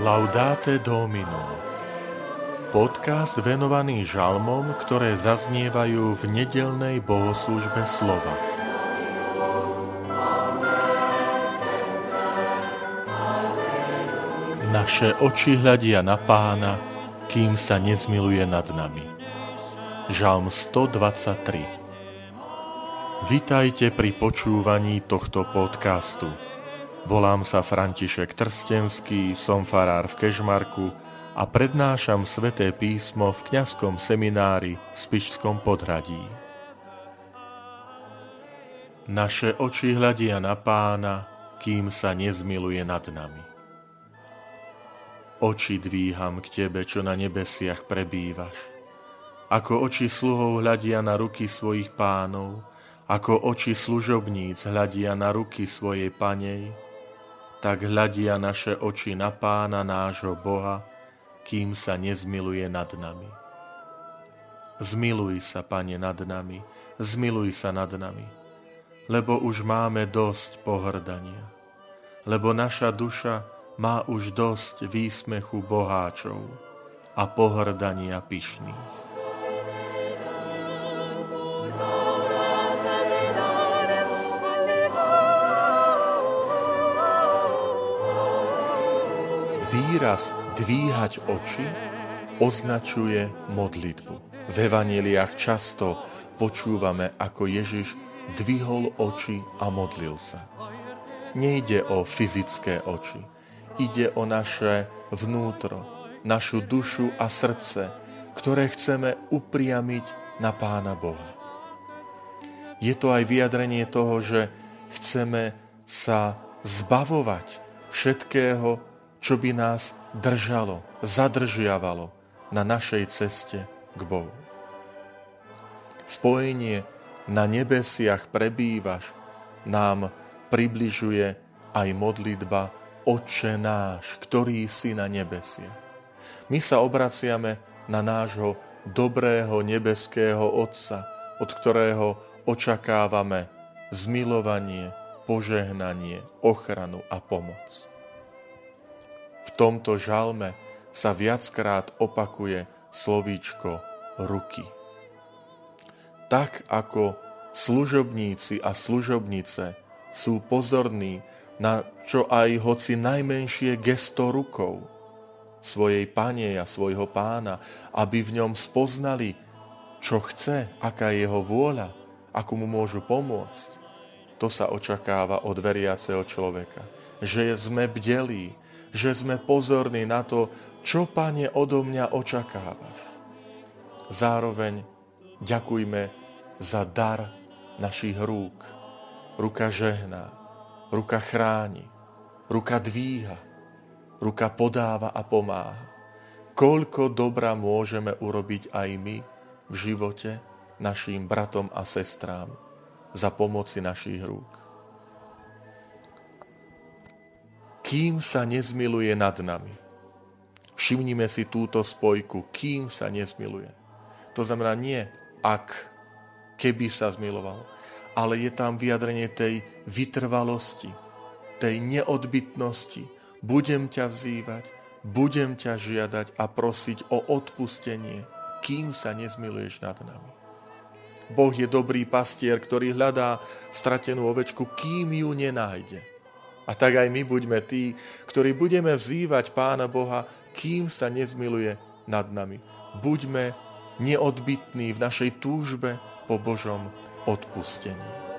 Laudate Domino Podcast venovaný žalmom, ktoré zaznievajú v nedelnej bohoslužbe slova. Naše oči hľadia na pána, kým sa nezmiluje nad nami. Žalm 123 Vitajte pri počúvaní tohto podcastu. Volám sa František Trstenský, som farár v Kežmarku a prednášam sveté písmo v kňazskom seminári v Spišskom podhradí. Naše oči hľadia na pána, kým sa nezmiluje nad nami. Oči dvíham k tebe, čo na nebesiach prebývaš. Ako oči sluhov hľadia na ruky svojich pánov, ako oči služobníc hľadia na ruky svojej panej, tak hľadia naše oči na pána nášho Boha, kým sa nezmiluje nad nami. Zmiluj sa, Pane, nad nami, zmiluj sa nad nami, lebo už máme dosť pohrdania, lebo naša duša má už dosť výsmechu boháčov a pohrdania pyšných. Výraz dvíhať oči označuje modlitbu. V evaneliách často počúvame, ako Ježiš dvihol oči a modlil sa. Nejde o fyzické oči, ide o naše vnútro, našu dušu a srdce, ktoré chceme upriamiť na Pána Boha. Je to aj vyjadrenie toho, že chceme sa zbavovať všetkého, čo by nás držalo, zadržiavalo na našej ceste k Bohu. Spojenie na nebesiach prebývaš nám približuje aj modlitba Oče náš, ktorý si na nebesiach. My sa obraciame na nášho dobrého nebeského Otca, od ktorého očakávame zmilovanie, požehnanie, ochranu a pomoc. V tomto žalme sa viackrát opakuje slovíčko ruky. Tak ako služobníci a služobnice sú pozorní na čo aj hoci najmenšie gesto rukou svojej pane a svojho pána, aby v ňom spoznali, čo chce, aká je jeho vôľa, ako mu môžu pomôcť. To sa očakáva od veriaceho človeka, že sme bdelí, že sme pozorní na to, čo, Pane, odo mňa očakávaš. Zároveň ďakujme za dar našich rúk. Ruka žehná, ruka chráni, ruka dvíha, ruka podáva a pomáha. Koľko dobra môžeme urobiť aj my v živote našim bratom a sestrám za pomoci našich rúk. Kým sa nezmiluje nad nami. Všimnime si túto spojku, kým sa nezmiluje. To znamená nie ak, keby sa zmiloval, ale je tam vyjadrenie tej vytrvalosti, tej neodbitnosti. Budem ťa vzývať, budem ťa žiadať a prosiť o odpustenie, kým sa nezmiluješ nad nami. Boh je dobrý pastier, ktorý hľadá stratenú ovečku, kým ju nenájde. A tak aj my buďme tí, ktorí budeme vzývať Pána Boha, kým sa nezmiluje nad nami. Buďme neodbitní v našej túžbe po Božom odpustení.